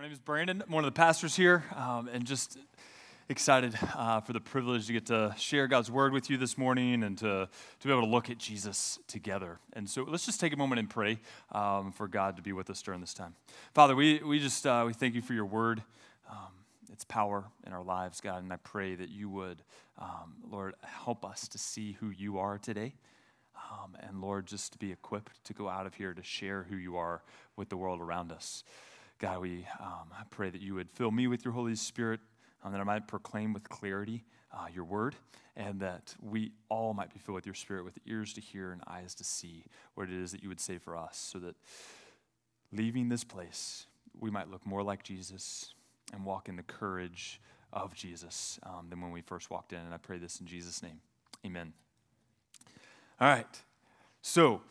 My name is Brandon. I'm one of the pastors here, um, and just excited uh, for the privilege to get to share God's word with you this morning and to, to be able to look at Jesus together. And so let's just take a moment and pray um, for God to be with us during this time. Father, we, we just uh, we thank you for your word. Um, its power in our lives, God, and I pray that you would, um, Lord, help us to see who you are today. Um, and Lord, just to be equipped to go out of here to share who you are with the world around us. God, we um, I pray that you would fill me with your Holy Spirit, um, that I might proclaim with clarity uh, your word, and that we all might be filled with your Spirit, with ears to hear and eyes to see what it is that you would say for us, so that leaving this place, we might look more like Jesus and walk in the courage of Jesus um, than when we first walked in. And I pray this in Jesus' name. Amen. All right. So,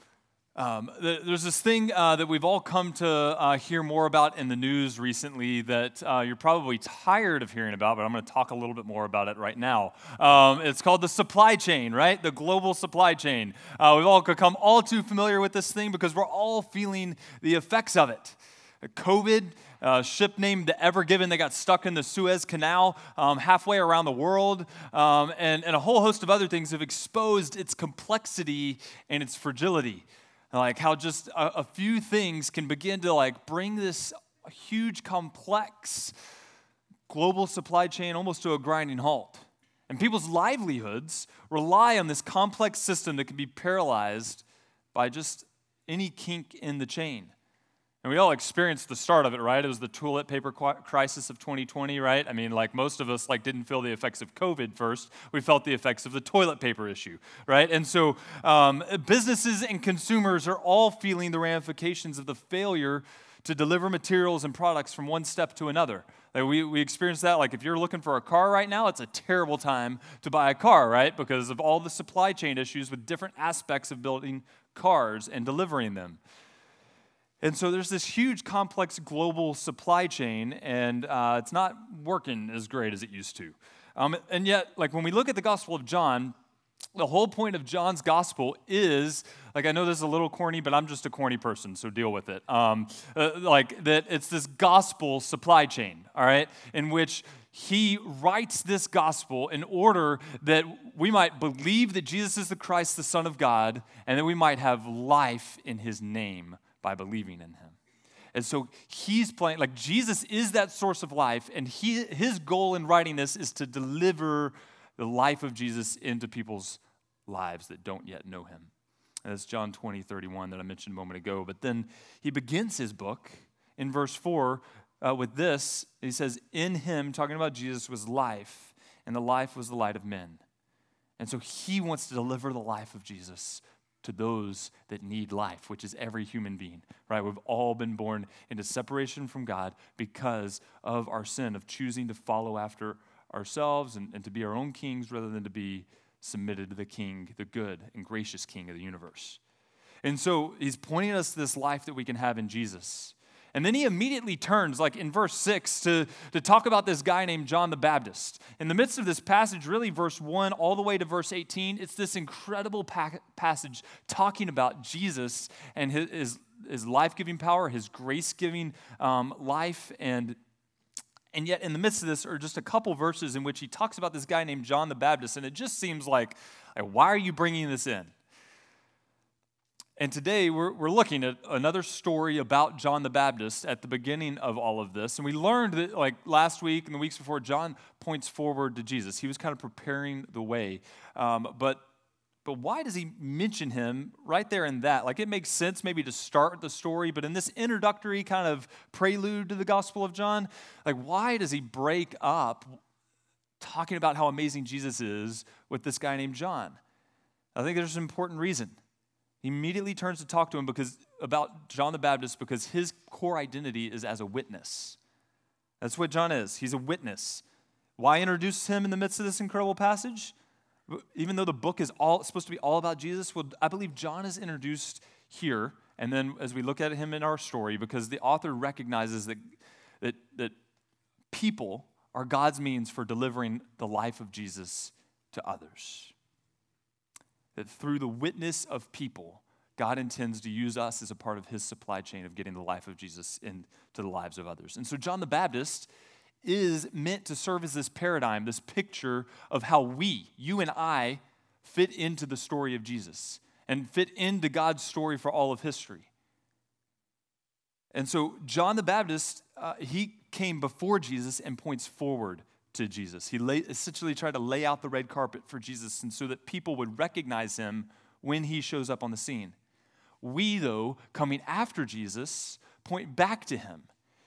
um, there's this thing uh, that we've all come to uh, hear more about in the news recently that uh, you're probably tired of hearing about, but I'm going to talk a little bit more about it right now. Um, it's called the supply chain, right? The global supply chain. Uh, we've all become all too familiar with this thing because we're all feeling the effects of it. COVID, a ship named the Ever Given that got stuck in the Suez Canal um, halfway around the world, um, and, and a whole host of other things have exposed its complexity and its fragility like how just a, a few things can begin to like bring this huge complex global supply chain almost to a grinding halt. And people's livelihoods rely on this complex system that can be paralyzed by just any kink in the chain and we all experienced the start of it, right? It was the toilet paper crisis of 2020, right? I mean, like most of us like didn't feel the effects of COVID first. We felt the effects of the toilet paper issue, right? And so um, businesses and consumers are all feeling the ramifications of the failure to deliver materials and products from one step to another. Like we, we experience that. Like if you're looking for a car right now, it's a terrible time to buy a car, right? Because of all the supply chain issues with different aspects of building cars and delivering them. And so there's this huge, complex global supply chain, and uh, it's not working as great as it used to. Um, and yet, like when we look at the Gospel of John, the whole point of John's gospel is like I know this is a little corny, but I'm just a corny person, so deal with it. Um, uh, like that, it's this gospel supply chain, all right, in which he writes this gospel in order that we might believe that Jesus is the Christ, the Son of God, and that we might have life in his name by believing in him. And so he's playing, like Jesus is that source of life, and he, his goal in writing this is to deliver the life of Jesus into people's lives that don't yet know him. And that's John 20, 31 that I mentioned a moment ago. But then he begins his book in verse 4 uh, with this. He says, In him, talking about Jesus, was life, and the life was the light of men. And so he wants to deliver the life of Jesus to those that need life, which is every human being, right? We've all been born into separation from God because of our sin of choosing to follow after ourselves and, and to be our own kings rather than to be submitted to the king, the good and gracious king of the universe. And so he's pointing us to this life that we can have in Jesus. And then he immediately turns, like in verse 6, to, to talk about this guy named John the Baptist. In the midst of this passage, really verse 1 all the way to verse 18, it's this incredible pa- passage talking about Jesus and his, his, his life giving power, his grace giving um, life. And, and yet, in the midst of this, are just a couple verses in which he talks about this guy named John the Baptist. And it just seems like, like why are you bringing this in? And today we're, we're looking at another story about John the Baptist at the beginning of all of this. And we learned that, like last week and the weeks before, John points forward to Jesus. He was kind of preparing the way. Um, but, but why does he mention him right there in that? Like it makes sense maybe to start the story, but in this introductory kind of prelude to the Gospel of John, like why does he break up talking about how amazing Jesus is with this guy named John? I think there's an important reason. He immediately turns to talk to him because about John the Baptist because his core identity is as a witness. That's what John is. He's a witness. Why introduce him in the midst of this incredible passage? Even though the book is all supposed to be all about Jesus, well, I believe John is introduced here, and then as we look at him in our story, because the author recognizes that that, that people are God's means for delivering the life of Jesus to others that through the witness of people, God intends to use us as a part of his supply chain of getting the life of Jesus into the lives of others. And so John the Baptist is meant to serve as this paradigm, this picture of how we, you and I, fit into the story of Jesus and fit into God's story for all of history. And so, John the Baptist, uh, he came before Jesus and points forward to Jesus. He lay, essentially tried to lay out the red carpet for Jesus and so that people would recognize him when he shows up on the scene. We, though, coming after Jesus, point back to him,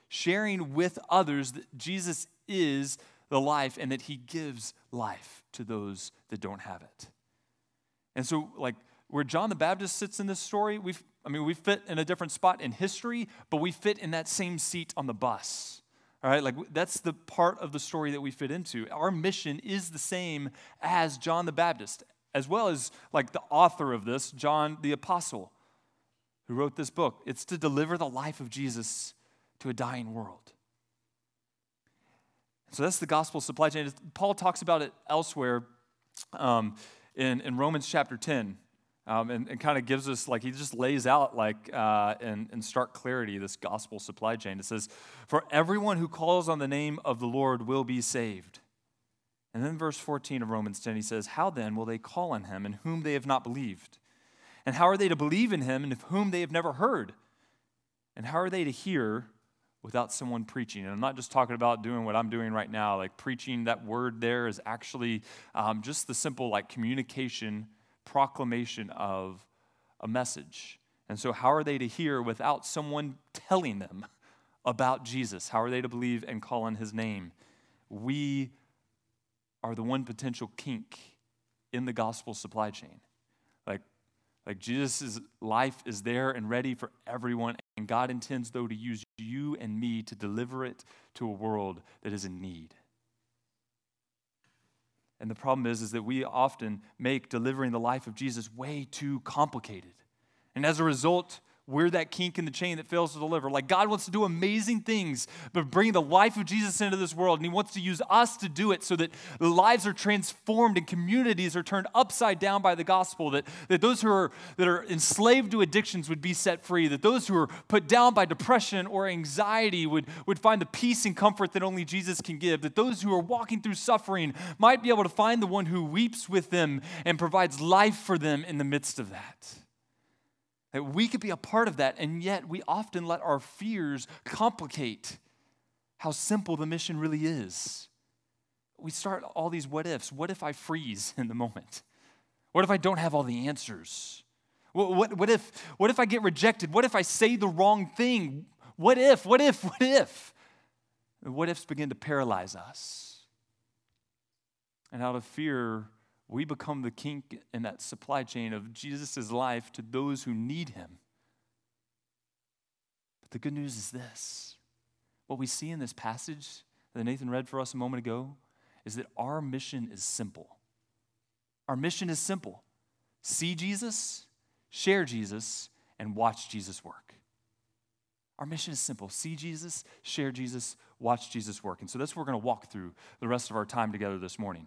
sharing with others that Jesus is the life and that he gives life to those that don't have it. And so, like, where John the Baptist sits in this story, we I mean, we fit in a different spot in history, but we fit in that same seat on the bus. All right, like that's the part of the story that we fit into. Our mission is the same as John the Baptist, as well as like the author of this, John the Apostle, who wrote this book. It's to deliver the life of Jesus to a dying world. So that's the gospel supply chain. Paul talks about it elsewhere um, in, in Romans chapter 10. Um, and, and kind of gives us, like, he just lays out, like, uh, in, in stark clarity, this gospel supply chain. It says, For everyone who calls on the name of the Lord will be saved. And then verse 14 of Romans 10, he says, How then will they call on him in whom they have not believed? And how are they to believe in him in whom they have never heard? And how are they to hear without someone preaching? And I'm not just talking about doing what I'm doing right now. Like preaching, that word there is actually um, just the simple like communication proclamation of a message. And so, how are they to hear without someone telling them about Jesus? How are they to believe and call on his name? We are the one potential kink in the gospel supply chain. Like, like Jesus' life is there and ready for everyone, and God intends, though, to use you and me to deliver it to a world that is in need. And the problem is, is that we often make delivering the life of Jesus way too complicated. And as a result, we're that kink in the chain that fails to deliver. Like God wants to do amazing things, but bring the life of Jesus into this world, and He wants to use us to do it so that lives are transformed and communities are turned upside down by the gospel. That, that those who are that are enslaved to addictions would be set free. That those who are put down by depression or anxiety would, would find the peace and comfort that only Jesus can give. That those who are walking through suffering might be able to find the one who weeps with them and provides life for them in the midst of that. That we could be a part of that, and yet we often let our fears complicate how simple the mission really is. We start all these what ifs. What if I freeze in the moment? What if I don't have all the answers? What, what, what, if, what if I get rejected? What if I say the wrong thing? What if, what if, what if? what ifs begin to paralyze us. And out of fear, we become the kink in that supply chain of Jesus' life to those who need him. But the good news is this what we see in this passage that Nathan read for us a moment ago is that our mission is simple. Our mission is simple see Jesus, share Jesus, and watch Jesus work. Our mission is simple see Jesus, share Jesus, watch Jesus work. And so that's what we're going to walk through the rest of our time together this morning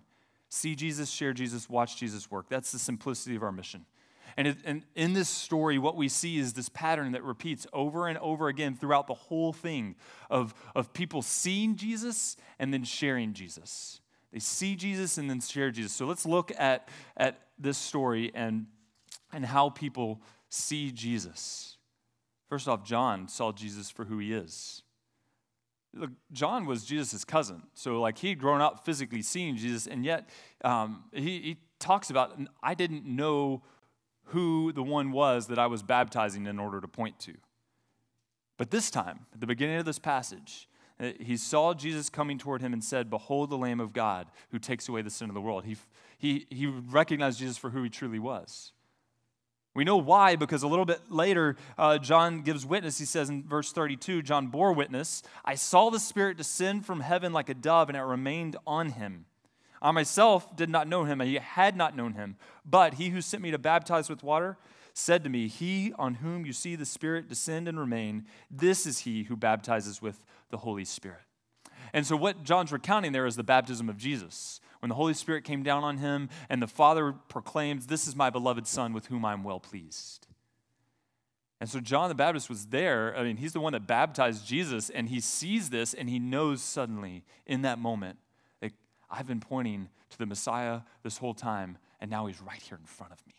see Jesus, share Jesus, watch Jesus work. That's the simplicity of our mission. And, it, and, in this story, what we see is this pattern that repeats over and over again throughout the whole thing of, of people seeing Jesus and then sharing Jesus. They see Jesus and then share Jesus. So let's look at, at this story and, and how people see Jesus. First off, John saw Jesus for who he is. Look, John was Jesus' cousin. So, like, he'd grown up physically seeing Jesus, and yet um, he, he talks about, I didn't know who the one was that I was baptizing in order to point to. But this time, at the beginning of this passage, uh, he saw Jesus coming toward him and said, Behold the Lamb of God who takes away the sin of the world. He, he, he recognized Jesus for who he truly was. We know why because a little bit later, uh, John gives witness. He says in verse 32 John bore witness, I saw the Spirit descend from heaven like a dove, and it remained on him. I myself did not know him, I had not known him, but he who sent me to baptize with water said to me, He on whom you see the Spirit descend and remain, this is he who baptizes with the Holy Spirit. And so, what John's recounting there is the baptism of Jesus when the Holy Spirit came down on him and the Father proclaims, This is my beloved Son with whom I'm well pleased. And so John the Baptist was there. I mean, he's the one that baptized Jesus, and he sees this and he knows suddenly in that moment that I've been pointing to the Messiah this whole time, and now he's right here in front of me.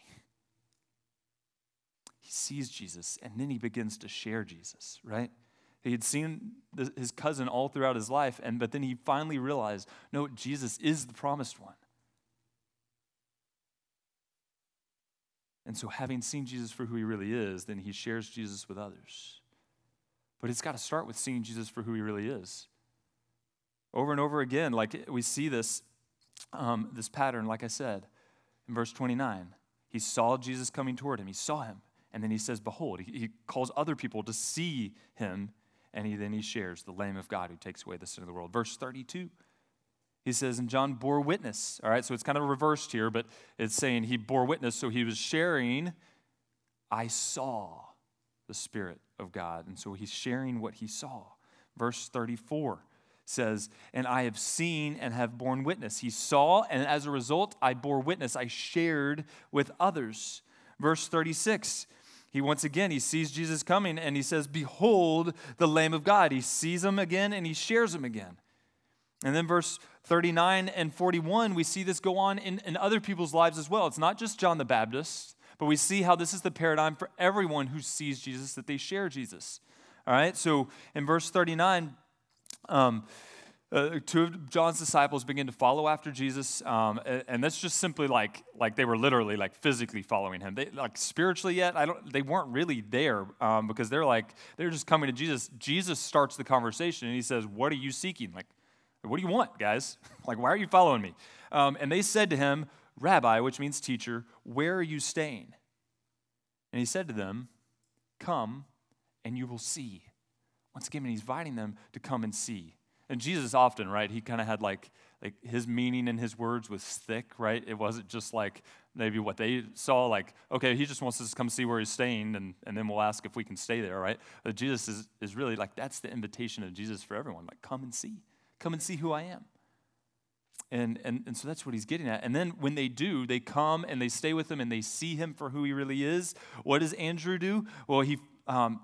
He sees Jesus, and then he begins to share Jesus, right? He had seen his cousin all throughout his life, and but then he finally realized, no, Jesus is the promised one. And so, having seen Jesus for who he really is, then he shares Jesus with others. But it's got to start with seeing Jesus for who he really is. Over and over again, like we see this, um, this pattern, like I said, in verse 29. He saw Jesus coming toward him. He saw him. And then he says, Behold, he, he calls other people to see him. And he, then he shares the Lamb of God who takes away the sin of the world. Verse 32 he says, and John bore witness. All right, so it's kind of reversed here, but it's saying he bore witness. So he was sharing, I saw the Spirit of God. And so he's sharing what he saw. Verse 34 says, And I have seen and have borne witness. He saw, and as a result, I bore witness. I shared with others. Verse 36, he once again, he sees Jesus coming and he says, Behold the Lamb of God. He sees him again and he shares him again. And then verse 39 and 41, we see this go on in, in other people's lives as well. It's not just John the Baptist, but we see how this is the paradigm for everyone who sees Jesus, that they share Jesus. All right, so in verse 39, um, uh, two of John's disciples begin to follow after Jesus, um, and, that's just simply like like they were literally like physically following him. They like spiritually yet I don't. They weren't really there um, because they're like they're just coming to Jesus. Jesus starts the conversation and he says, "What are you seeking?" Like what do you want, guys? like, why are you following me? Um, and they said to him, Rabbi, which means teacher, where are you staying? And he said to them, Come and you will see. Once again, he's inviting them to come and see. And Jesus often, right, he kind of had like, like his meaning in his words was thick, right? It wasn't just like maybe what they saw, like, okay, he just wants us to come see where he's staying, and, and then we'll ask if we can stay there, right? But Jesus is, is really like, that's the invitation of Jesus for everyone, like, come and see. Come and see who I am. And, and, and so that's what he's getting at. And then when they do, they come and they stay with him and they see him for who he really is. What does Andrew do? Well, he, um,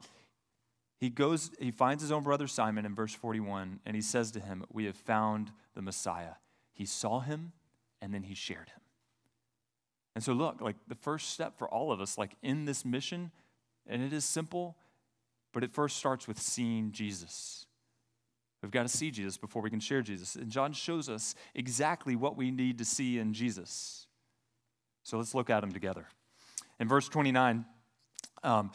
he goes, he finds his own brother Simon in verse 41, and he says to him, We have found the Messiah. He saw him and then he shared him. And so, look, like the first step for all of us, like in this mission, and it is simple, but it first starts with seeing Jesus. We've got to see Jesus before we can share Jesus. And John shows us exactly what we need to see in Jesus. So let's look at him together. In verse 29, um,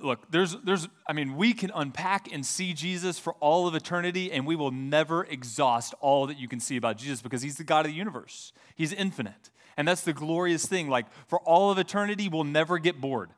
look, there's, there's, I mean, we can unpack and see Jesus for all of eternity, and we will never exhaust all that you can see about Jesus because he's the God of the universe. He's infinite. And that's the glorious thing. Like, for all of eternity, we'll never get bored.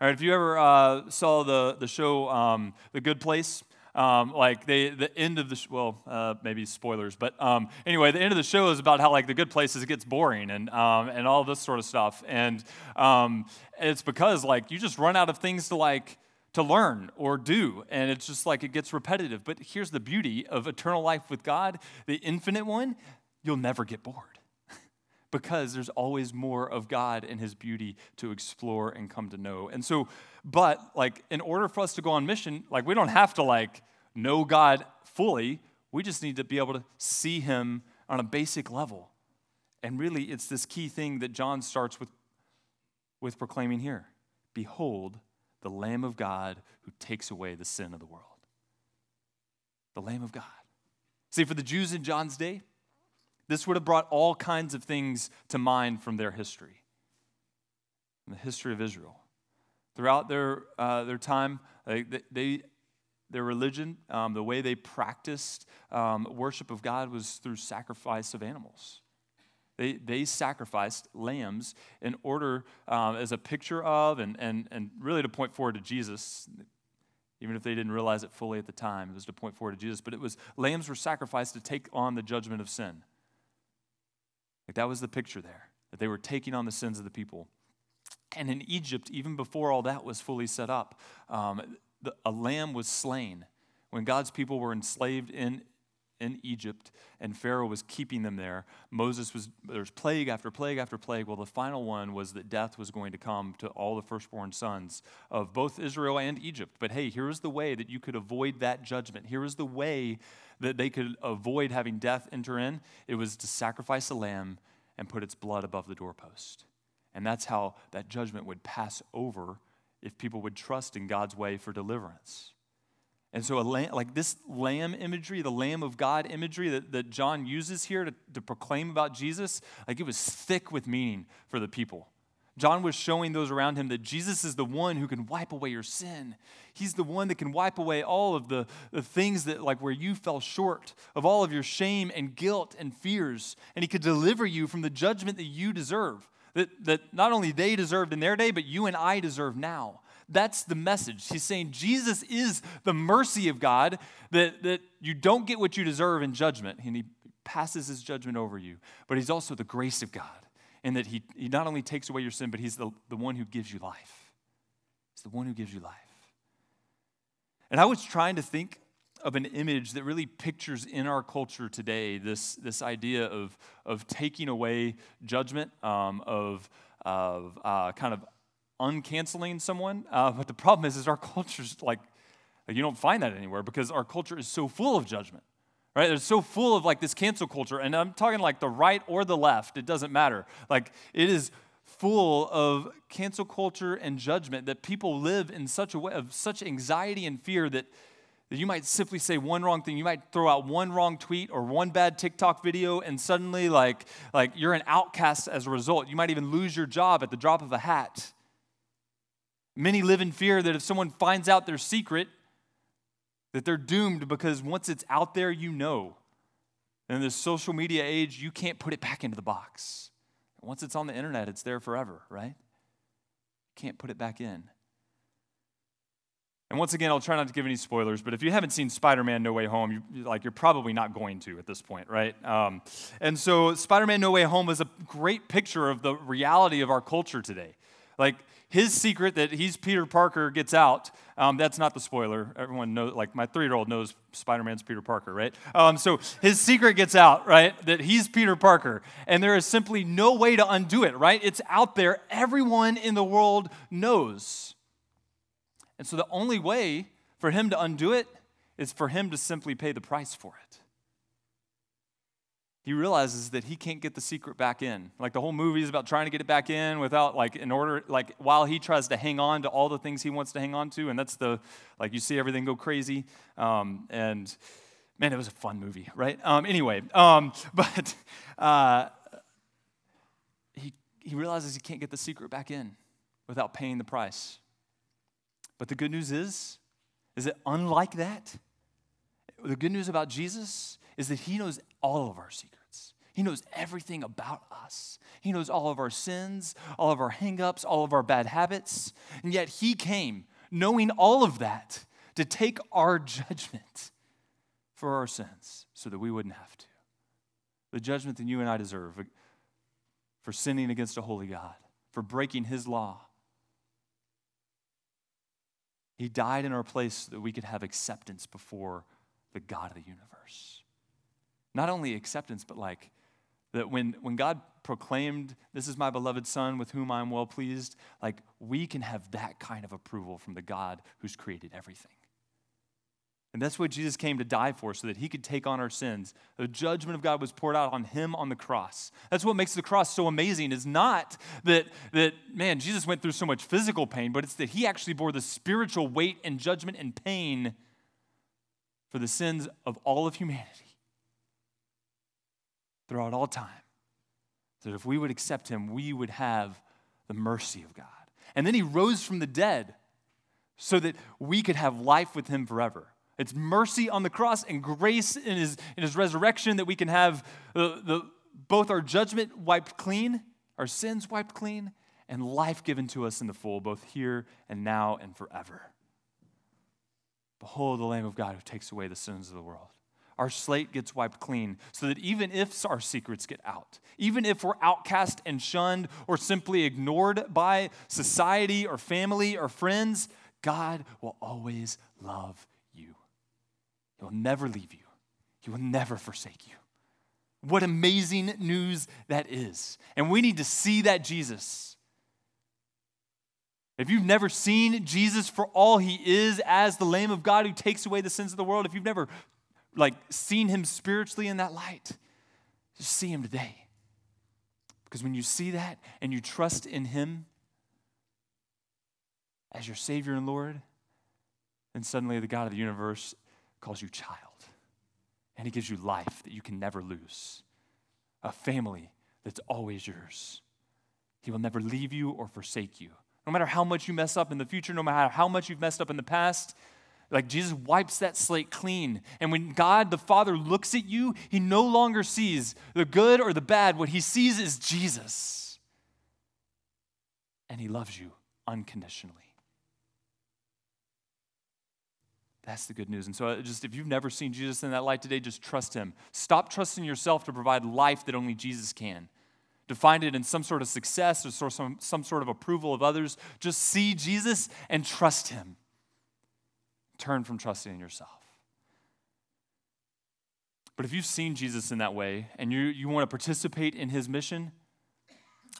All right, if you ever uh, saw the, the show um, The Good Place, um, like they, the end of the sh- well, uh, maybe spoilers, but um, anyway, the end of the show is about how like the good places gets boring and um, and all this sort of stuff, and um, it's because like you just run out of things to like to learn or do, and it's just like it gets repetitive. But here's the beauty of eternal life with God, the infinite one, you'll never get bored. Because there's always more of God and His beauty to explore and come to know. And so, but like in order for us to go on mission, like we don't have to like know God fully. We just need to be able to see Him on a basic level. And really, it's this key thing that John starts with, with proclaiming here Behold, the Lamb of God who takes away the sin of the world. The Lamb of God. See, for the Jews in John's day, this would have brought all kinds of things to mind from their history, from the history of Israel. Throughout their, uh, their time, they, they, their religion, um, the way they practiced um, worship of God was through sacrifice of animals. They, they sacrificed lambs in order, um, as a picture of, and, and, and really to point forward to Jesus. Even if they didn't realize it fully at the time, it was to point forward to Jesus. But it was lambs were sacrificed to take on the judgment of sin. Like that was the picture there, that they were taking on the sins of the people. And in Egypt, even before all that was fully set up, um, the, a lamb was slain when God's people were enslaved in, in Egypt, and Pharaoh was keeping them there. Moses was, there's plague after plague after plague. Well, the final one was that death was going to come to all the firstborn sons of both Israel and Egypt. But hey, here is the way that you could avoid that judgment. Here is the way that they could avoid having death enter in. It was to sacrifice a lamb and put its blood above the doorpost. And that's how that judgment would pass over if people would trust in God's way for deliverance. And so, a lamb, like this lamb imagery, the Lamb of God imagery that, that John uses here to, to proclaim about Jesus, like it was thick with meaning for the people. John was showing those around him that Jesus is the one who can wipe away your sin. He's the one that can wipe away all of the, the things that, like, where you fell short of all of your shame and guilt and fears. And he could deliver you from the judgment that you deserve, that, that not only they deserved in their day, but you and I deserve now. That's the message. He's saying Jesus is the mercy of God, that, that you don't get what you deserve in judgment, and he passes his judgment over you. But he's also the grace of God, in that he, he not only takes away your sin, but he's the, the one who gives you life. He's the one who gives you life. And I was trying to think of an image that really pictures in our culture today this, this idea of, of taking away judgment, um, of, of uh, kind of uncanceling someone. Uh, but the problem is, is our culture's like, you don't find that anywhere because our culture is so full of judgment, right? It's so full of like this cancel culture. And I'm talking like the right or the left, it doesn't matter. Like it is full of cancel culture and judgment that people live in such a way of such anxiety and fear that that you might simply say one wrong thing you might throw out one wrong tweet or one bad tiktok video and suddenly like like you're an outcast as a result you might even lose your job at the drop of a hat Many live in fear that if someone finds out their secret, that they're doomed because once it's out there, you know. in this social media age, you can't put it back into the box. Once it's on the internet, it's there forever, right? You can't put it back in. And once again, I'll try not to give any spoilers, but if you haven't seen Spider-Man: No Way Home, you, like you're probably not going to at this point, right? Um, and so, Spider-Man: No Way Home is a great picture of the reality of our culture today. Like his secret that he's Peter Parker gets out. Um, that's not the spoiler. Everyone knows, like my three year old knows Spider Man's Peter Parker, right? Um, so his secret gets out, right? That he's Peter Parker. And there is simply no way to undo it, right? It's out there. Everyone in the world knows. And so the only way for him to undo it is for him to simply pay the price for it he realizes that he can't get the secret back in. Like the whole movie is about trying to get it back in without, like, in order, like, while he tries to hang on to all the things he wants to hang on to. And that's the, like, you see everything go crazy. Um, and man, it was a fun movie, right? Um, anyway, um, but uh, he, he realizes he can't get the secret back in without paying the price. But the good news is, is that unlike that, the good news about Jesus is that He knows all of our secrets. He knows everything about us. He knows all of our sins, all of our hangups, all of our bad habits. And yet He came knowing all of that to take our judgment for our sins so that we wouldn't have to. The judgment that you and I deserve for sinning against a holy God, for breaking His law. He died in our place so that we could have acceptance before the God of the universe. Not only acceptance, but like that when, when God proclaimed, This is my beloved Son with whom I am well pleased, like we can have that kind of approval from the God who's created everything. And that's what Jesus came to die for, so that he could take on our sins. The judgment of God was poured out on him on the cross. That's what makes the cross so amazing, is not that, that, man, Jesus went through so much physical pain, but it's that he actually bore the spiritual weight and judgment and pain for the sins of all of humanity throughout all time. That if we would accept him, we would have the mercy of God. And then he rose from the dead so that we could have life with him forever. It's mercy on the cross and grace in his, in his resurrection that we can have the, the, both our judgment wiped clean, our sins wiped clean, and life given to us in the full, both here and now and forever. Behold the Lamb of God who takes away the sins of the world our slate gets wiped clean so that even if our secrets get out, even if we're outcast and shunned or simply ignored by society or family or friends, God will always love you. He'll never leave you, He will never forsake you. What amazing news that is. And we need to see that Jesus. If you've never seen Jesus for all he is as the Lamb of God who takes away the sins of the world, if you've never like seen him spiritually in that light, just see him today. Because when you see that and you trust in him as your Savior and Lord, then suddenly the God of the universe calls you child. And he gives you life that you can never lose, a family that's always yours. He will never leave you or forsake you. No matter how much you mess up in the future, no matter how much you've messed up in the past, like Jesus wipes that slate clean. And when God the Father looks at you, he no longer sees the good or the bad. What he sees is Jesus. And he loves you unconditionally. That's the good news. And so, uh, just if you've never seen Jesus in that light today, just trust him. Stop trusting yourself to provide life that only Jesus can. To find it in some sort of success or some, some sort of approval of others, just see Jesus and trust him. Turn from trusting in yourself. But if you've seen Jesus in that way and you, you want to participate in his mission,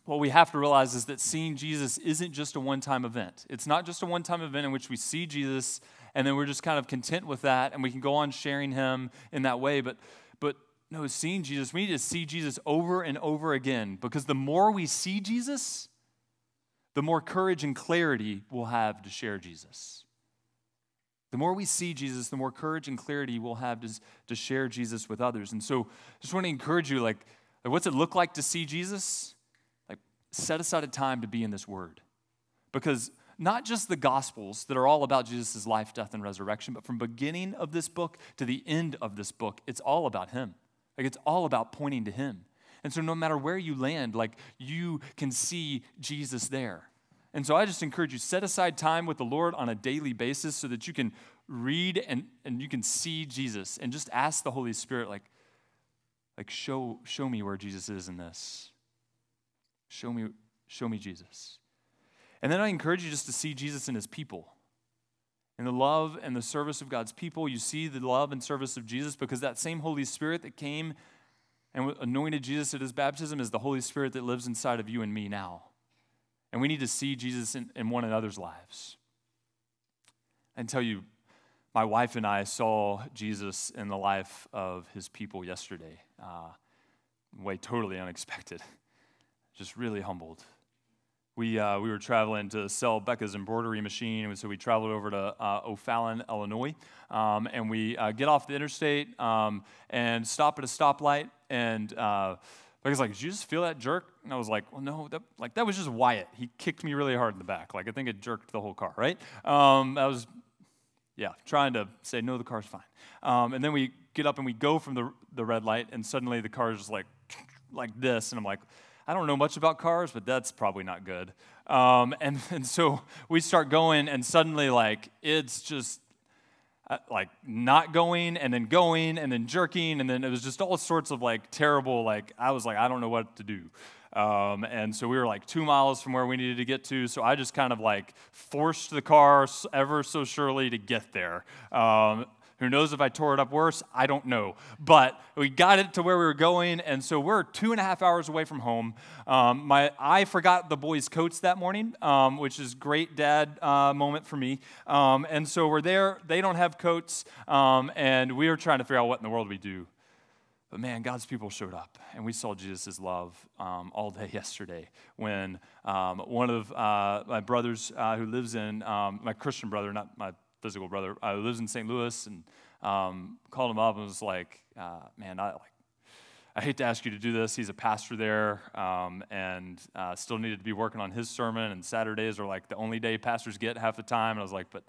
what we have to realize is that seeing Jesus isn't just a one time event. It's not just a one time event in which we see Jesus and then we're just kind of content with that and we can go on sharing him in that way. But, but no, seeing Jesus, we need to see Jesus over and over again because the more we see Jesus, the more courage and clarity we'll have to share Jesus. The more we see Jesus, the more courage and clarity we'll have to, to share Jesus with others. And so I just want to encourage you like, what's it look like to see Jesus? Like, set aside a time to be in this word. Because not just the Gospels that are all about Jesus' life, death, and resurrection, but from beginning of this book to the end of this book, it's all about Him. Like it's all about pointing to Him. And so no matter where you land, like you can see Jesus there. And so I just encourage you, set aside time with the Lord on a daily basis so that you can read and, and you can see Jesus and just ask the Holy Spirit, like, like show, show me where Jesus is in this. Show me, show me Jesus. And then I encourage you just to see Jesus in his people. In the love and the service of God's people, you see the love and service of Jesus because that same Holy Spirit that came and anointed Jesus at his baptism is the Holy Spirit that lives inside of you and me now. And we need to see Jesus in, in one another's lives. And tell you, my wife and I saw Jesus in the life of his people yesterday. Uh, way totally unexpected. Just really humbled we, uh, we were traveling to sell Becca's embroidery machine, and so we traveled over to uh, O'Fallon, Illinois, um, and we uh, get off the interstate um, and stop at a stoplight, and uh, Becca's like, "Did you just feel that jerk?" And I was like, "Well, no, that, like that was just Wyatt. He kicked me really hard in the back. Like I think it jerked the whole car, right?" Um, I was, yeah, trying to say no, the car's fine. Um, and then we get up and we go from the the red light, and suddenly the car is just like like this, and I'm like I don't know much about cars, but that's probably not good. Um, and, and so we start going, and suddenly, like, it's just like not going and then going and then jerking. And then it was just all sorts of like terrible, like, I was like, I don't know what to do. Um, and so we were like two miles from where we needed to get to. So I just kind of like forced the car ever so surely to get there. Um, who knows if I tore it up worse? I don't know. But we got it to where we were going, and so we're two and a half hours away from home. Um, my, I forgot the boys' coats that morning, um, which is great dad uh, moment for me. Um, and so we're there. They don't have coats, um, and we are trying to figure out what in the world we do. But man, God's people showed up, and we saw Jesus' love um, all day yesterday when um, one of uh, my brothers uh, who lives in, um, my Christian brother, not my physical brother, uh, lives in St. Louis, and um, called him up and was like, uh, "Man, I like." I hate to ask you to do this. He's a pastor there um, and uh, still needed to be working on his sermon. And Saturdays are like the only day pastors get half the time. And I was like, but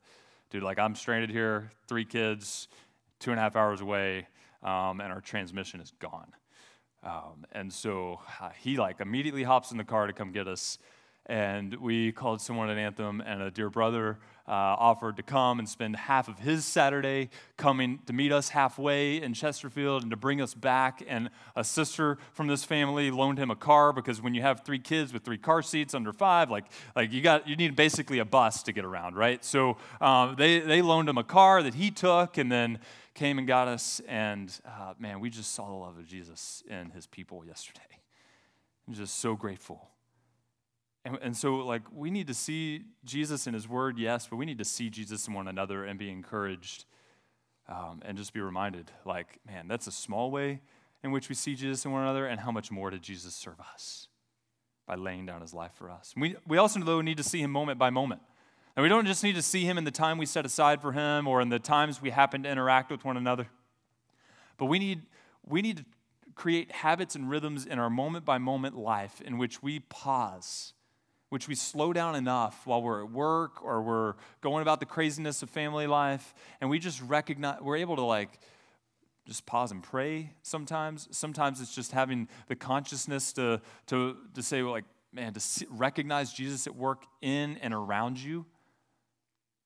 dude, like I'm stranded here, three kids, two and a half hours away, um, and our transmission is gone. Um, and so uh, he like immediately hops in the car to come get us. And we called someone an anthem, and a dear brother uh, offered to come and spend half of his Saturday coming to meet us halfway in Chesterfield and to bring us back. And a sister from this family loaned him a car because when you have three kids with three car seats under five, like, like you got you need basically a bus to get around, right? So um, they they loaned him a car that he took, and then came and got us. And uh, man, we just saw the love of Jesus in His people yesterday. I'm just so grateful. And, and so, like, we need to see Jesus in His Word, yes, but we need to see Jesus in one another and be encouraged um, and just be reminded, like, man, that's a small way in which we see Jesus in one another, and how much more did Jesus serve us by laying down His life for us. We, we also, though, need to see Him moment by moment. And we don't just need to see Him in the time we set aside for Him or in the times we happen to interact with one another, but we need, we need to create habits and rhythms in our moment by moment life in which we pause which we slow down enough while we're at work or we're going about the craziness of family life, and we just recognize, we're able to like just pause and pray sometimes. Sometimes it's just having the consciousness to, to, to say, like, man, to see, recognize Jesus at work in and around you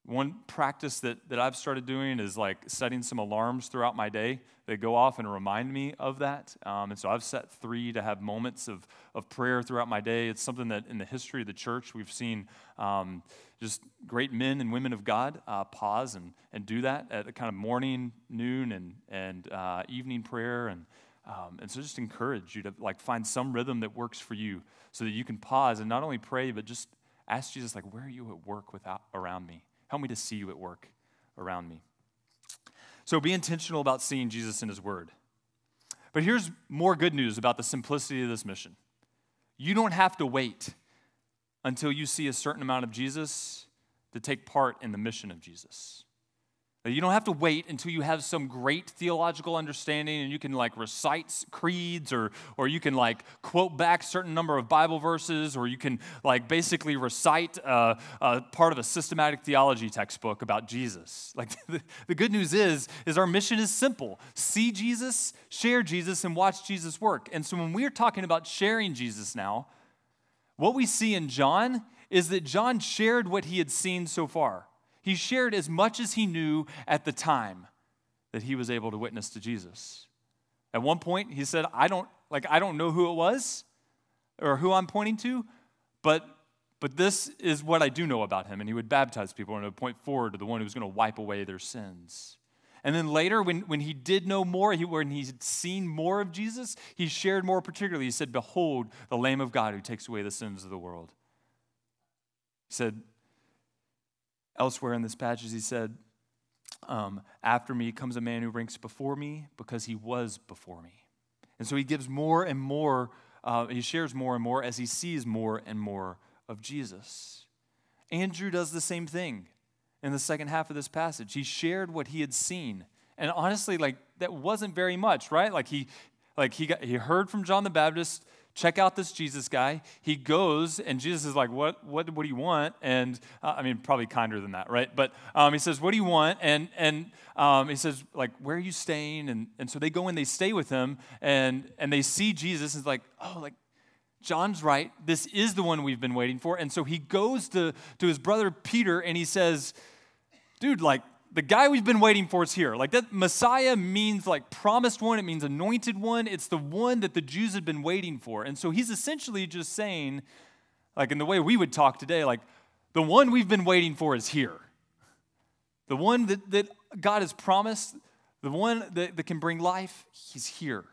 one practice that, that I've started doing is like setting some alarms throughout my day that go off and remind me of that. Um, and so I've set three to have moments of, of prayer throughout my day. It's something that in the history of the church we've seen um, just great men and women of God uh, pause and, and do that at kind of morning, noon, and, and uh, evening prayer. And, um, and so just encourage you to like find some rhythm that works for you so that you can pause and not only pray, but just ask Jesus, like, where are you at work without, around me? Help me to see you at work around me. So be intentional about seeing Jesus in his word. But here's more good news about the simplicity of this mission you don't have to wait until you see a certain amount of Jesus to take part in the mission of Jesus. You don't have to wait until you have some great theological understanding and you can like recite creeds or, or you can like quote back certain number of Bible verses or you can like basically recite a, part of a systematic theology textbook about Jesus. Like the, the good news is, is our mission is simple. See Jesus, share Jesus, and watch Jesus work. And so when we're talking about sharing Jesus now, what we see in John is that John shared what he had seen so far. He shared as much as he knew at the time that he was able to witness to Jesus. At one point, he said, I don't like I don't know who it was or who I'm pointing to, but but this is what I do know about him. And he would baptize people and would point forward to the one who was going to wipe away their sins. And then later, when, when he did know more, he, when he had seen more of Jesus, he shared more particularly. He said, Behold, the Lamb of God who takes away the sins of the world. He said, Elsewhere in this passage, he said, um, After me comes a man who ranks before me because he was before me. And so he gives more and more, uh, he shares more and more as he sees more and more of Jesus. Andrew does the same thing in the second half of this passage. He shared what he had seen. And honestly, like that wasn't very much, right? Like he like he got he heard from John the Baptist check out this Jesus guy. He goes, and Jesus is like, what, what, what do you want? And uh, I mean, probably kinder than that, right? But um, he says, what do you want? And, and um, he says, like, where are you staying? And, and so they go and they stay with him, and, and they see Jesus, and it's like, oh, like, John's right. This is the one we've been waiting for. And so he goes to, to his brother Peter, and he says, dude, like, the guy we've been waiting for is here. Like that Messiah means like promised one, it means anointed one. It's the one that the Jews had been waiting for. And so he's essentially just saying, like in the way we would talk today, like the one we've been waiting for is here. The one that, that God has promised, the one that, that can bring life, he's here.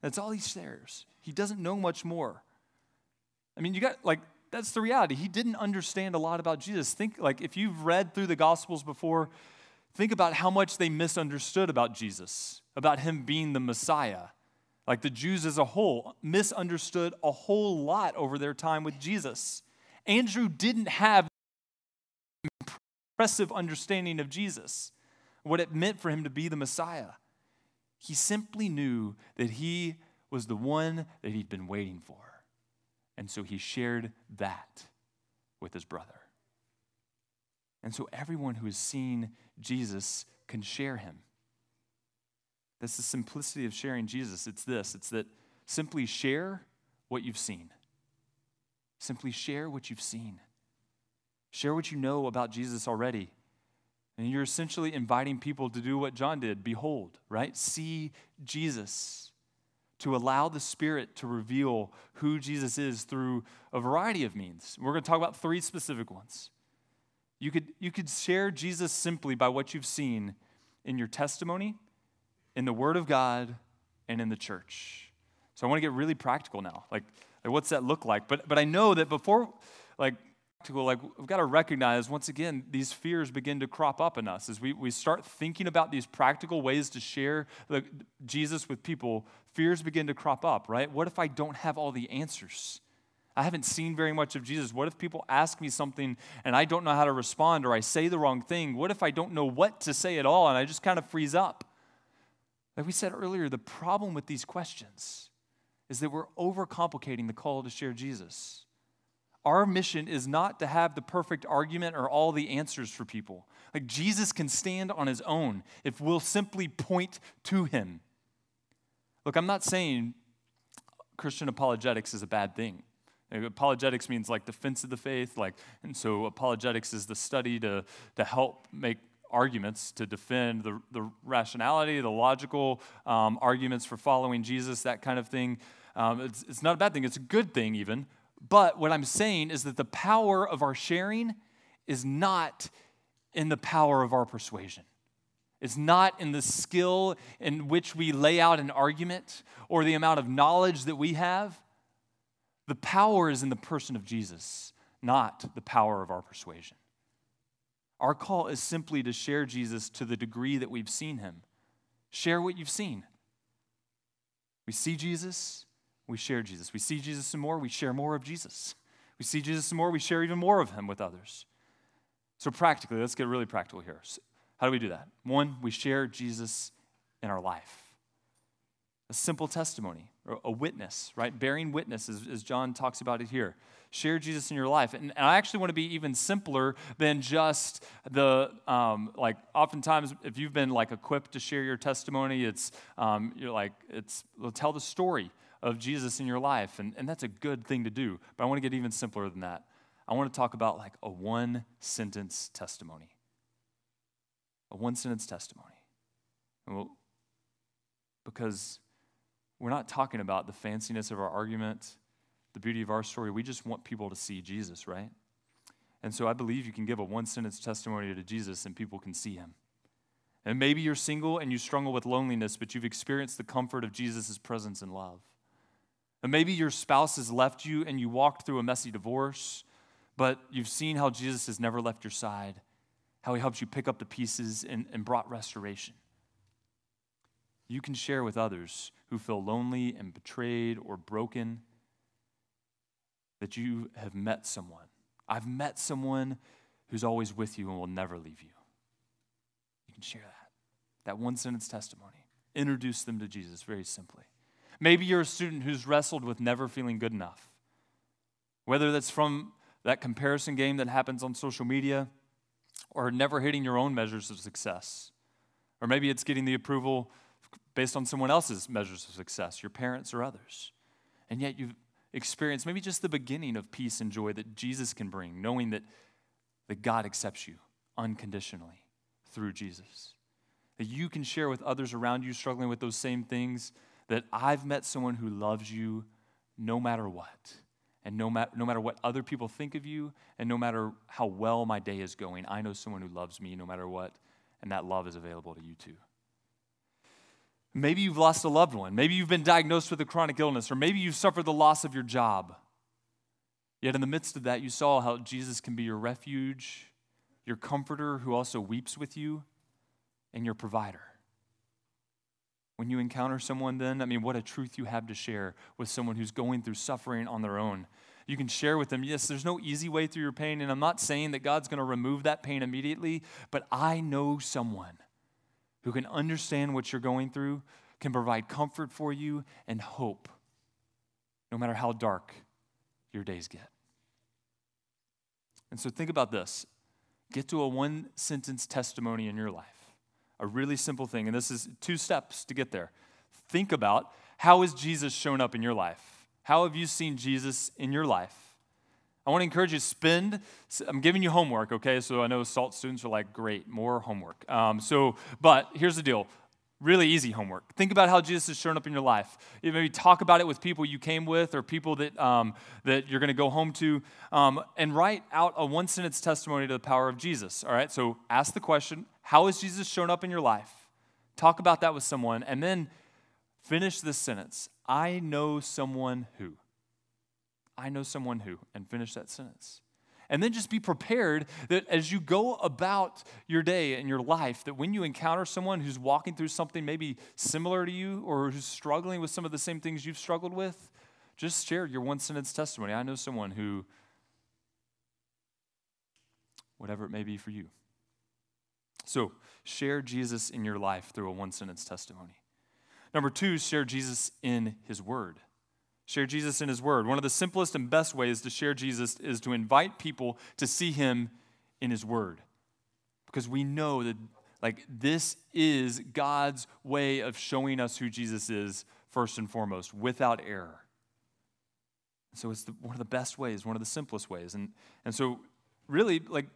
That's all he shares. He doesn't know much more. I mean, you got like that's the reality. He didn't understand a lot about Jesus. Think, like, if you've read through the Gospels before, think about how much they misunderstood about Jesus, about him being the Messiah. Like the Jews as a whole misunderstood a whole lot over their time with Jesus. Andrew didn't have impressive understanding of Jesus, what it meant for him to be the Messiah. He simply knew that he was the one that he'd been waiting for. And so he shared that with his brother. And so everyone who has seen Jesus can share him. That's the simplicity of sharing Jesus. It's this it's that simply share what you've seen. Simply share what you've seen. Share what you know about Jesus already. And you're essentially inviting people to do what John did behold, right? See Jesus. To allow the Spirit to reveal who Jesus is through a variety of means. We're going to talk about three specific ones. You could, you could share Jesus simply by what you've seen in your testimony, in the Word of God, and in the church. So I want to get really practical now. Like, like what's that look like? But, but I know that before, like, like we've got to recognize once again these fears begin to crop up in us. As we, we start thinking about these practical ways to share the, jesus with people fears begin to crop up right? What if i don't have all the answers? I haven't seen very much of jesus. What if people ask me something and i don't know how to respond or i say the wrong thing? What if i don't know what to say at all and i just kind of freeze up? Like we said earlier the problem with these questions is that we're overcomplicating the call to share jesus our mission is not to have the perfect argument or all the answers for people. Like Jesus can stand on his own if we'll simply point to him. Look, I'm not saying Christian apologetics is a bad thing. Apologetics means like defense of the faith, like, and so apologetics is the study to, to help make arguments to defend the, the rationality, the logical um, arguments for following Jesus, that kind of thing. Um, it's, it's not a bad thing, it's a good thing, even. But what I'm saying is that the power of our sharing is not in the power of our persuasion. It's not in the skill in which we lay out an argument or the amount of knowledge that we have. The power is in the person of Jesus, not the power of our persuasion. Our call is simply to share Jesus to the degree that we've seen him. Share what you've seen. We see Jesus, we share Jesus. We see Jesus some more, we share more of Jesus. We see Jesus some more, we share even more of him with others. So, practically, let's get really practical here. So how do we do that? One, we share Jesus in our life. A simple testimony, or a witness, right? Bearing witness, as, as John talks about it here. Share Jesus in your life. And, and I actually want to be even simpler than just the, um, like, oftentimes, if you've been, like, equipped to share your testimony, it's, um, you're like, it's, tell the story of Jesus in your life. And, and that's a good thing to do. But I want to get even simpler than that. I want to talk about like a one sentence testimony. A one sentence testimony. We'll, because we're not talking about the fanciness of our argument, the beauty of our story. We just want people to see Jesus, right? And so I believe you can give a one sentence testimony to Jesus and people can see him. And maybe you're single and you struggle with loneliness, but you've experienced the comfort of Jesus' presence and love. And maybe your spouse has left you and you walked through a messy divorce, but you've seen how Jesus has never left your side, how he helps you pick up the pieces and, and brought restoration. You can share with others who feel lonely and betrayed or broken that you have met someone. I've met someone who's always with you and will never leave you. You can share that. That one sentence testimony. Introduce them to Jesus very simply. Maybe you're a student who's wrestled with never feeling good enough. Whether that's from that comparison game that happens on social media or never hitting your own measures of success. Or maybe it's getting the approval based on someone else's measures of success, your parents or others. And yet you've experienced maybe just the beginning of peace and joy that Jesus can bring, knowing that, that God accepts you unconditionally through Jesus. That you can share with others around you struggling with those same things that I've met someone who loves you no matter what. And no, ma- no matter what other people think of you, and no matter how well my day is going, I know someone who loves me no matter what, and that love is available to you too. Maybe you've lost a loved one. Maybe you've been diagnosed with a chronic illness, or maybe you've suffered the loss of your job. Yet in the midst of that, you saw how Jesus can be your refuge, your comforter who also weeps with you, and your provider. When you encounter someone, then, I mean, what a truth you have to share with someone who's going through suffering on their own. You can share with them, yes, there's no easy way through your pain, and I'm not saying that God's going to remove that pain immediately, but I know someone who can understand what you're going through, can provide comfort for you and hope, no matter how dark your days get. And so think about this get to a one sentence testimony in your life a really simple thing, and this is two steps to get there. Think about how has Jesus shown up in your life? How have you seen Jesus in your life? I want to encourage you to spend, I'm giving you homework, okay? So I know SALT students are like, great, more homework. Um, so, but here's the deal really easy homework. Think about how Jesus has shown up in your life. Maybe talk about it with people you came with or people that, um, that you're going to go home to, um, and write out a one sentence testimony to the power of Jesus. All right, so ask the question How has Jesus shown up in your life? Talk about that with someone, and then finish this sentence I know someone who. I know someone who, and finish that sentence. And then just be prepared that as you go about your day and your life, that when you encounter someone who's walking through something maybe similar to you or who's struggling with some of the same things you've struggled with, just share your one sentence testimony. I know someone who, whatever it may be for you. So, share Jesus in your life through a one sentence testimony. Number two, share Jesus in his word. Share Jesus in His Word. One of the simplest and best ways to share Jesus is to invite people to see Him in His Word. Because we know that, like, this is God's way of showing us who Jesus is, first and foremost, without error. So it's the, one of the best ways, one of the simplest ways. And, and so, really, like,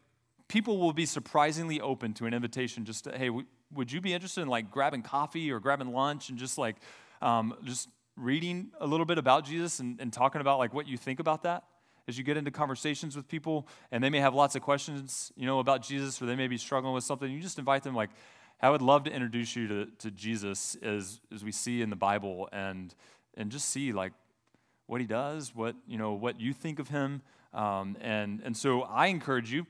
people will be surprisingly open to an invitation just to, hey, would you be interested in, like, grabbing coffee or grabbing lunch and just, like, um, just reading a little bit about Jesus and, and talking about like what you think about that as you get into conversations with people and they may have lots of questions, you know, about Jesus or they may be struggling with something. You just invite them like, I would love to introduce you to, to Jesus as, as we see in the Bible and, and just see like what he does, what, you know, what you think of him. Um, and, and so I encourage you,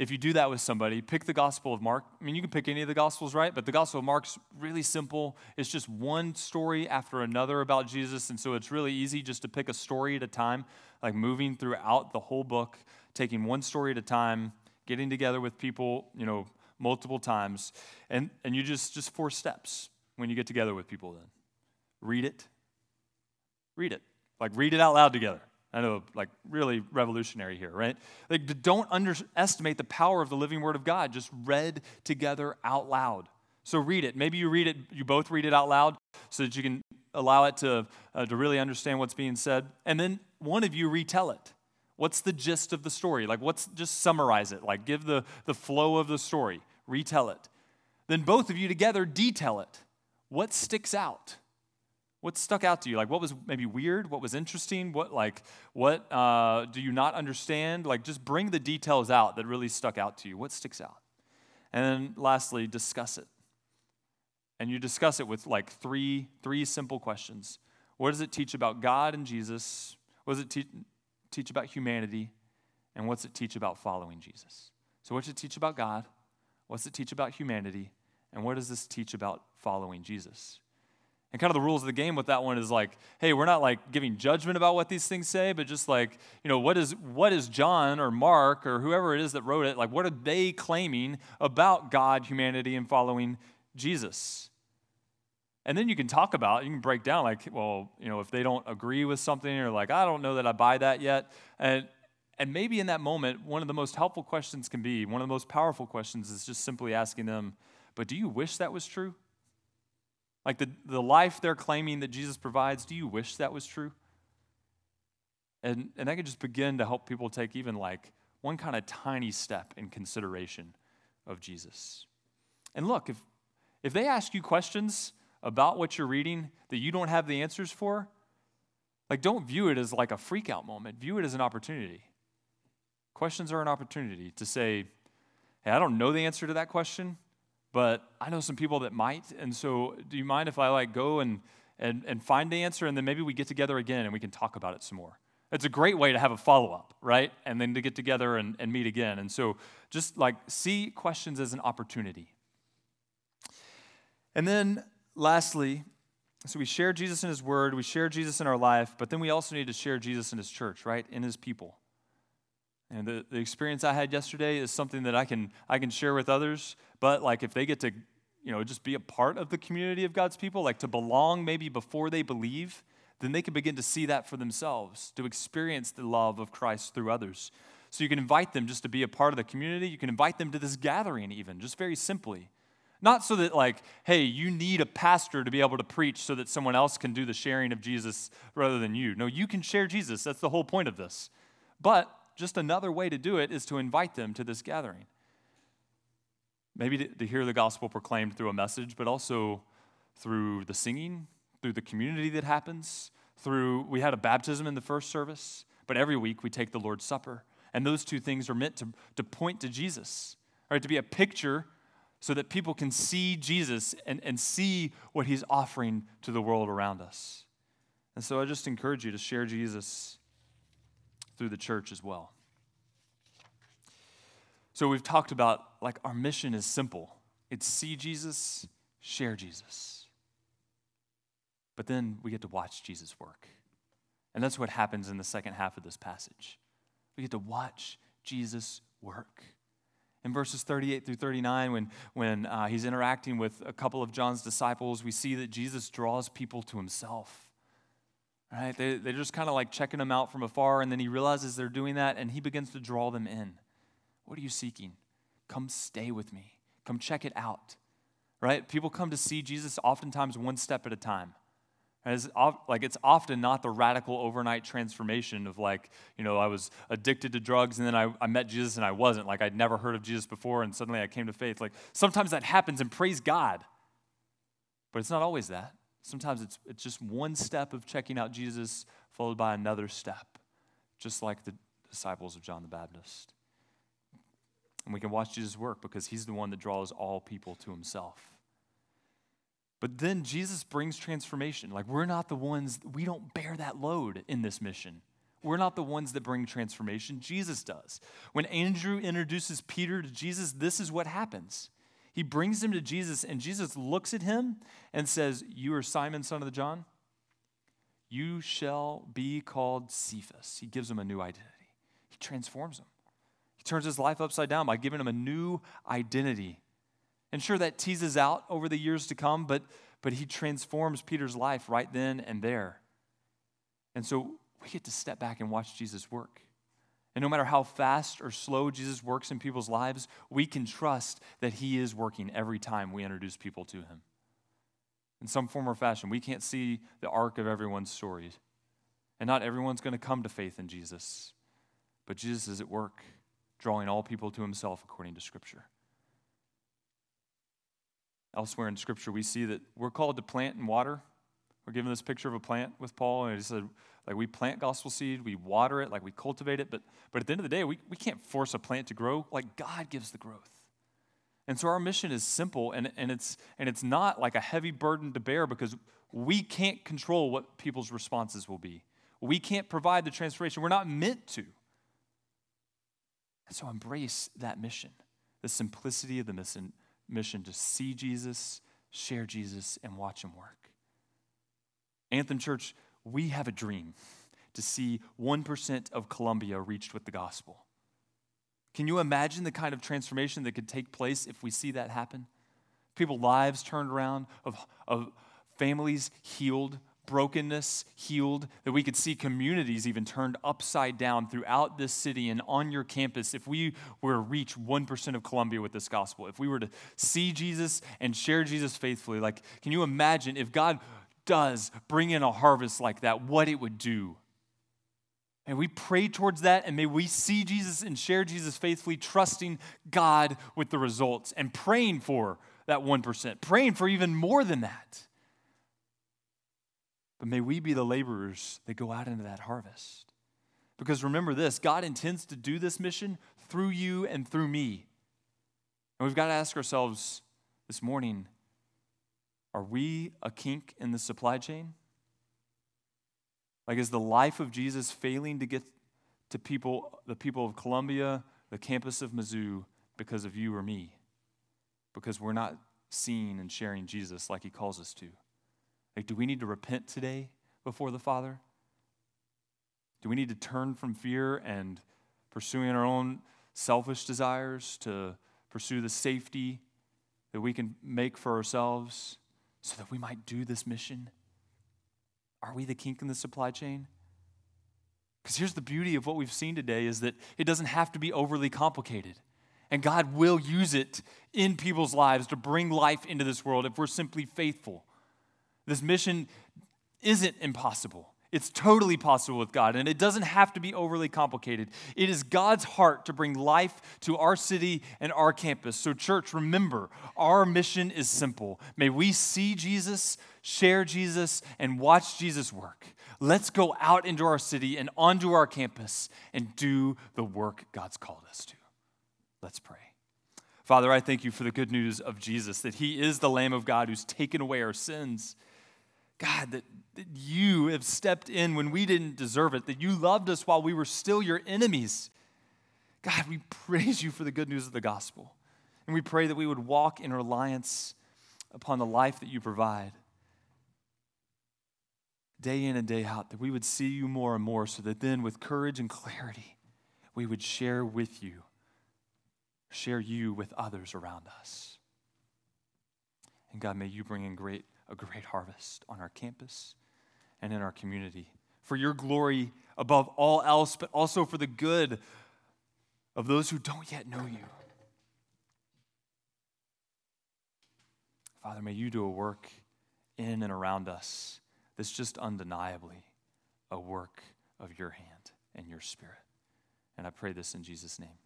if you do that with somebody, pick the Gospel of Mark. I mean, you can pick any of the Gospels, right? But the Gospel of Mark's really simple. It's just one story after another about Jesus. And so it's really easy just to pick a story at a time, like moving throughout the whole book, taking one story at a time, getting together with people, you know, multiple times. And, and you just, just four steps when you get together with people then. Read it. Read it. Like, read it out loud together. I know, like, really revolutionary here, right? Like, don't underestimate the power of the living Word of God, just read together out loud. So read it. Maybe you read it, you both read it out loud so that you can allow it to, uh, to really understand what's being said. And then one of you retell it. What's the gist of the story? Like, what's just summarize it? Like, give the, the flow of the story, retell it. Then both of you together detail it. What sticks out? What stuck out to you? Like, what was maybe weird? What was interesting? What, like, what uh, do you not understand? Like, just bring the details out that really stuck out to you. What sticks out? And then lastly, discuss it. And you discuss it with like three, three simple questions. What does it teach about God and Jesus? What does it te- teach about humanity? And what's it teach about following Jesus? So, what does it teach about God? What's it teach about humanity? And what does this teach about following Jesus? And kind of the rules of the game with that one is like, hey, we're not like giving judgment about what these things say, but just like, you know, what is what is John or Mark or whoever it is that wrote it, like what are they claiming about God, humanity, and following Jesus? And then you can talk about, you can break down like, well, you know, if they don't agree with something or like, I don't know that I buy that yet. And and maybe in that moment, one of the most helpful questions can be, one of the most powerful questions is just simply asking them, but do you wish that was true? Like the, the life they're claiming that Jesus provides, do you wish that was true? And, and that could just begin to help people take even like one kind of tiny step in consideration of Jesus. And look, if, if they ask you questions about what you're reading that you don't have the answers for, like don't view it as like a freakout moment. View it as an opportunity. Questions are an opportunity to say, hey, I don't know the answer to that question, but I know some people that might. And so, do you mind if I like go and, and, and find the answer and then maybe we get together again and we can talk about it some more? It's a great way to have a follow up, right? And then to get together and, and meet again. And so, just like see questions as an opportunity. And then, lastly, so we share Jesus in His Word, we share Jesus in our life, but then we also need to share Jesus in His church, right? In His people. And the, the experience I had yesterday is something that I can, I can share with others. But like if they get to, you know, just be a part of the community of God's people, like to belong maybe before they believe, then they can begin to see that for themselves, to experience the love of Christ through others. So you can invite them just to be a part of the community. You can invite them to this gathering, even, just very simply. Not so that, like, hey, you need a pastor to be able to preach so that someone else can do the sharing of Jesus rather than you. No, you can share Jesus. That's the whole point of this. But just another way to do it is to invite them to this gathering. Maybe to, to hear the gospel proclaimed through a message, but also through the singing, through the community that happens, through, we had a baptism in the first service, but every week we take the Lord's Supper. And those two things are meant to, to point to Jesus, right? To be a picture so that people can see Jesus and, and see what he's offering to the world around us. And so I just encourage you to share Jesus through the church as well. So we've talked about like our mission is simple. It's see Jesus, share Jesus. But then we get to watch Jesus work. And that's what happens in the second half of this passage. We get to watch Jesus work. In verses 38 through 39, when, when uh, he's interacting with a couple of John's disciples, we see that Jesus draws people to himself. Right? They, they're just kind of like checking him out from afar, and then he realizes they're doing that, and he begins to draw them in. What are you seeking? Come stay with me. Come check it out. Right? People come to see Jesus oftentimes one step at a time. As, like it's often not the radical overnight transformation of like you know i was addicted to drugs and then I, I met jesus and i wasn't like i'd never heard of jesus before and suddenly i came to faith like sometimes that happens and praise god but it's not always that sometimes it's, it's just one step of checking out jesus followed by another step just like the disciples of john the baptist and we can watch jesus work because he's the one that draws all people to himself but then Jesus brings transformation. Like, we're not the ones, we don't bear that load in this mission. We're not the ones that bring transformation. Jesus does. When Andrew introduces Peter to Jesus, this is what happens. He brings him to Jesus, and Jesus looks at him and says, You are Simon, son of the John. You shall be called Cephas. He gives him a new identity, he transforms him. He turns his life upside down by giving him a new identity and sure, that teases out over the years to come, but, but he transforms Peter's life right then and there. And so we get to step back and watch Jesus work. And no matter how fast or slow Jesus works in people's lives, we can trust that he is working every time we introduce people to him. In some form or fashion, we can't see the arc of everyone's story. And not everyone's going to come to faith in Jesus. But Jesus is at work, drawing all people to himself according to Scripture. Elsewhere in Scripture, we see that we're called to plant and water. We're given this picture of a plant with Paul, and he said, like we plant gospel seed, we water it, like we cultivate it, but, but at the end of the day, we, we can't force a plant to grow. Like God gives the growth. And so our mission is simple, and, and, it's, and it's not like a heavy burden to bear because we can't control what people's responses will be. We can't provide the transformation. We're not meant to. And so embrace that mission, the simplicity of the mission, mission to see Jesus, share Jesus, and watch him work. Anthem Church, we have a dream to see 1% of Columbia reached with the gospel. Can you imagine the kind of transformation that could take place if we see that happen? People's lives turned around, of, of families healed, brokenness healed, that we could see communities even turned upside down throughout this city and on your campus if we were to reach 1% of Columbia with this gospel. If we were to see Jesus and share Jesus faithfully, like, can you imagine if God does bring in a harvest like that, what it would do? And we pray towards that, and may we see Jesus and share Jesus faithfully, trusting God with the results and praying for that 1%, praying for even more than that. But may we be the laborers that go out into that harvest. Because remember this God intends to do this mission through you and through me. And we've got to ask ourselves this morning are we a kink in the supply chain? Like, is the life of Jesus failing to get to people, the people of Columbia, the campus of Mizzou, because of you or me? Because we're not seeing and sharing Jesus like he calls us to. Like, do we need to repent today before the Father? Do we need to turn from fear and pursuing our own selfish desires to pursue the safety that we can make for ourselves so that we might do this mission? Are we the kink in the supply chain? Because here's the beauty of what we've seen today is that it doesn't have to be overly complicated. And God will use it in people's lives to bring life into this world if we're simply faithful. This mission isn't impossible. It's totally possible with God, and it doesn't have to be overly complicated. It is God's heart to bring life to our city and our campus. So, church, remember, our mission is simple. May we see Jesus, share Jesus, and watch Jesus work. Let's go out into our city and onto our campus and do the work God's called us to. Let's pray. Father, I thank you for the good news of Jesus, that he is the Lamb of God who's taken away our sins. God, that, that you have stepped in when we didn't deserve it, that you loved us while we were still your enemies. God, we praise you for the good news of the gospel. And we pray that we would walk in reliance upon the life that you provide. Day in and day out, that we would see you more and more, so that then, with courage and clarity, we would share with you, share you with others around us. And God, may you bring in great a great harvest on our campus and in our community. For your glory above all else, but also for the good of those who don't yet know you. Father, may you do a work in and around us that's just undeniably a work of your hand and your spirit. And I pray this in Jesus' name.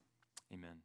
Amen.